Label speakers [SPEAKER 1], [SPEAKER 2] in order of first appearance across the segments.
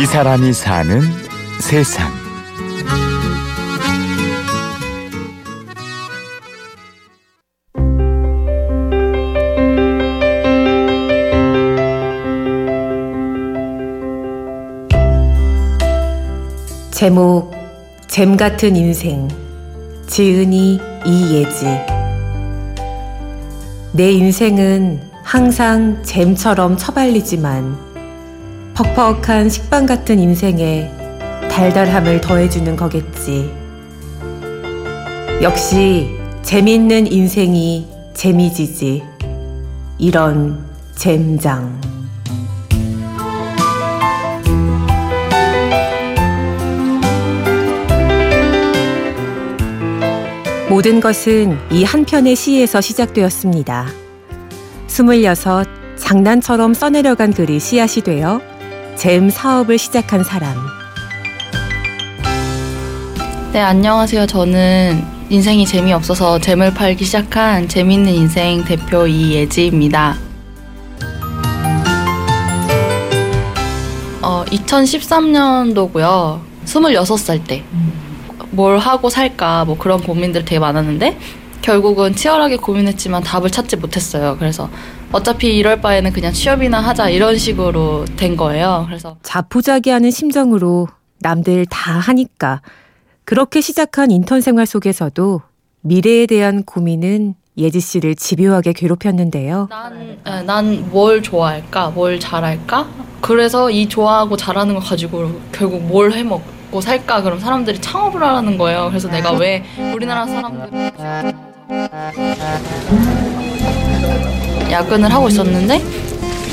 [SPEAKER 1] 이 사람이 사는 세상.
[SPEAKER 2] 제목 잼 같은 인생 지은이 이예지 내 인생은 항상 잼처럼 처발리지만 퍽퍽한 식빵 같은 인생에 달달함을 더해주는 거겠지. 역시 재밌는 인생이 재미지지. 이런 잼장. 모든 것은 이 한 편의 시에서 시작되었습니다. 스물여섯 장난처럼 써내려간 글이 씨앗이 되어 잼 사업을 시작한 사람.
[SPEAKER 3] 네, 안녕하세요. 저는 인생이 재미없어서 잼을 팔기 시작한 재미있는 인생 대표 이예지입니다. 어, 2013년도고요. 26살 때. 뭘 하고 살까 뭐 그런 고민들 되게 많았는데 결국은 치열하게 고민했지만 답을 찾지 못했어요. 그래서 어차피 이럴 바에는 그냥 취업이나 하자 이런 식으로 된 거예요. 그래서
[SPEAKER 2] 자포자기하는 심정으로 남들 다 하니까 그렇게 시작한 인턴 생활 속에서도 미래에 대한 고민은 예지 씨를 집요하게 괴롭혔는데요.
[SPEAKER 3] 난뭘 좋아할까? 뭘 잘할까? 그래서 이 좋아하고 잘하는 걸 가지고 결국 뭘 해먹고 살까? 그럼 사람들이 창업을 하라는 거예요. 그래서 내가 왜 우리나라 사람들은 야근을 하고 있었는데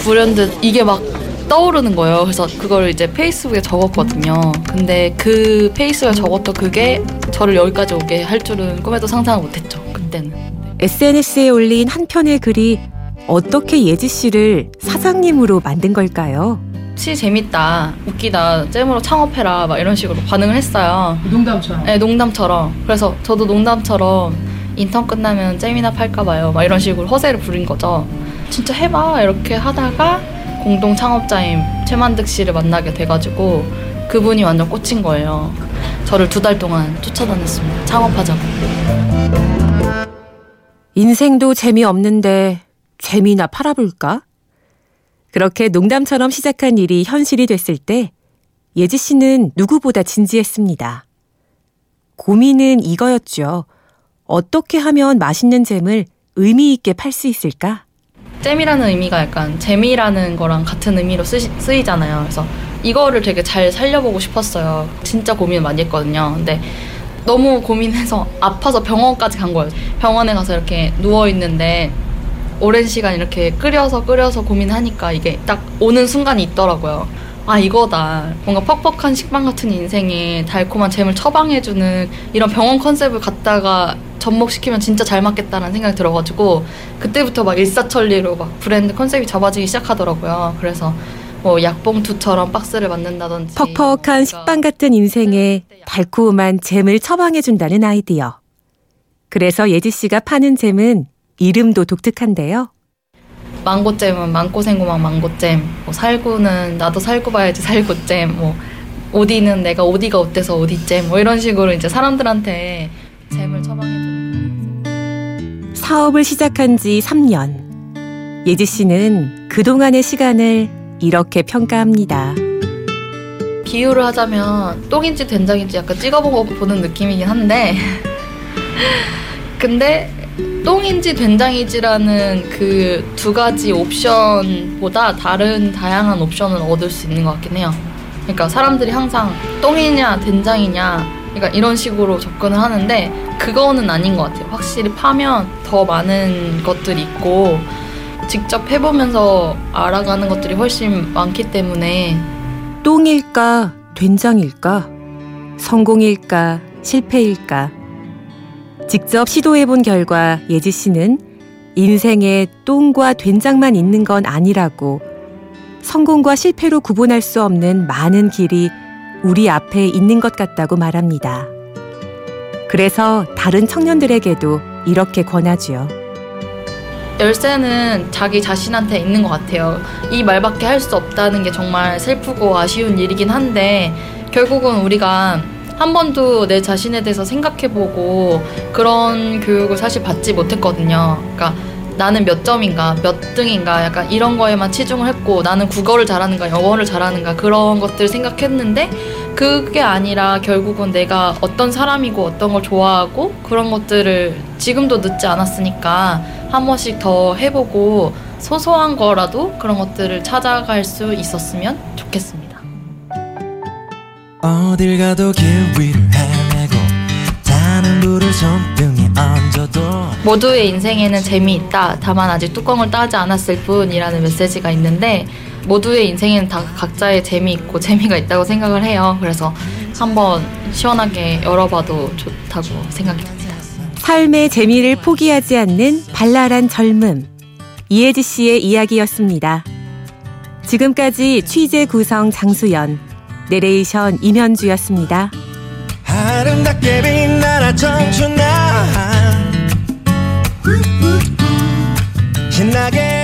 [SPEAKER 3] 불현듯 이게 막 떠오르는 거예요. 그래서 그걸 이제 페이스북에 적었거든요. 근데 그 페이스북에 적었던 그게 저를 여기까지 오게 할 줄은 꿈에도 상상을 못했죠. 그때는.
[SPEAKER 2] SNS에 올린 한 편의 글이 어떻게 예지 씨를 사장님으로 만든 걸까요?
[SPEAKER 3] 치 재밌다, 웃기다, 잼으로 창업해라, 막 이런 식으로 반응을 했어요.
[SPEAKER 4] 농담처럼.
[SPEAKER 3] 네, 농담처럼. 그래서 저도 농담처럼 인턴 끝나면 잼이나 팔까 봐요. 막 이런 식으로 허세를 부린 거죠. 진짜 해봐 이렇게 하다가 공동 창업자인 최만득 씨를 만나게 돼가지고 그분이 완전 꽂힌 거예요. 저를 두 달 동안 쫓아다녔습니다. 창업하자고.
[SPEAKER 2] 인생도 재미없는데 재미나 팔아볼까? 그렇게 농담처럼 시작한 일이 현실이 됐을 때 예지 씨는 누구보다 진지했습니다. 고민은 이거였죠. 어떻게 하면 맛있는 잼을 의미 있게 팔 수 있을까?
[SPEAKER 3] 잼이라는 의미가 약간 재미라는 거랑 같은 의미로 쓰시, 쓰이잖아요. 그래서 이거를 되게 잘 살려보고 싶었어요. 진짜 고민을 많이 했거든요. 근데 너무 고민해서 아파서 병원까지 간 거예요. 병원에 가서 이렇게 누워 있는데 오랜 시간 이렇게 끓여서 끓여서 고민하니까 이게 딱 오는 순간이 있더라고요. 아 이거다. 뭔가 퍽퍽한 식빵 같은 인생에 달콤한 잼을 처방해주는 이런 병원 컨셉을 갖다가 접목시키면 진짜 잘 맞겠다는 생각이 들어가지고 그때부터 막 일사천리로 막 브랜드 컨셉이 잡아지기 시작하더라고요. 그래서 뭐 약봉투처럼 박스를 만든다든지
[SPEAKER 2] 퍽퍽한 식빵 같은 인생에 달콤한 잼을 처방해준다는 아이디어. 그래서 예지 씨가 파는 잼은 이름도 독특한데요.
[SPEAKER 3] 망고잼은 망고생고막 망고잼, 뭐 살구는 나도 살구 봐야지 살구잼, 뭐 오디는 내가 오디가 어때서 오디잼, 뭐 이런 식으로 이제 사람들한테 잼을 처방해주는 거예요.
[SPEAKER 2] 사업을 시작한 지 3년. 예지 씨는 그동안의 시간을 이렇게 평가합니다.
[SPEAKER 3] 비유를 하자면 똥인지 된장인지 약간 찍어보고 보는 느낌이긴 한데 근데 똥인지 된장인지라는 그 두 가지 옵션보다 다른 다양한 옵션을 얻을 수 있는 것 같긴 해요. 그러니까 사람들이 항상 똥이냐 된장이냐 그러니까 이런 식으로 접근을 하는데 그거는 아닌 것 같아요. 확실히 파면 더 많은 것들이 있고 직접 해보면서 알아가는 것들이 훨씬 많기 때문에
[SPEAKER 2] 똥일까 된장일까 성공일까 실패일까 직접 시도해본 결과 예지 씨는 인생에 똥과 된장만 있는 건 아니라고 성공과 실패로 구분할 수 없는 많은 길이 우리 앞에 있는 것 같다고 말합니다. 그래서 다른 청년들에게도 이렇게 권하지요.
[SPEAKER 3] 열쇠는 자기 자신한테 있는 것 같아요. 이 말밖에 할 수 없다는 게 정말 슬프고 아쉬운 일이긴 한데 결국은 우리가 한 번도 내 자신에 대해서 생각해보고 그런 교육을 사실 받지 못했거든요. 그러니까 나는 몇 점인가, 몇 등인가, 약간 이런 거에만 치중을 했고, 나는 국어를 잘하는가, 영어를 잘하는가, 그런 것들 생각했는데, 그게 아니라 결국은 내가 어떤 사람이고 어떤 걸 좋아하고 그런 것들을 지금도 늦지 않았으니까 한 번씩 더 해보고 소소한 거라도 그런 것들을 찾아갈 수 있었으면 좋겠습니다.
[SPEAKER 4] 어딜 가도 길 위를 헤매고 타는 불을 얹어도
[SPEAKER 3] 모두의 인생에는 재미있다. 다만 아직 뚜껑을 따지 않았을 뿐이라는 메시지가 있는데 모두의 인생에는 다 각자의 재미있고 재미가 있다고 생각을 해요. 그래서 한번 시원하게 열어봐도 좋다고 생각이 듭니다.
[SPEAKER 2] 삶의 재미를 포기하지 않는 발랄한 젊음. 이혜지 씨의 이야기였습니다. 지금까지 취재 구성 장수연, 내레이션 임현주였습니다.
[SPEAKER 4] 아름답게 빛나라 청춘 신나게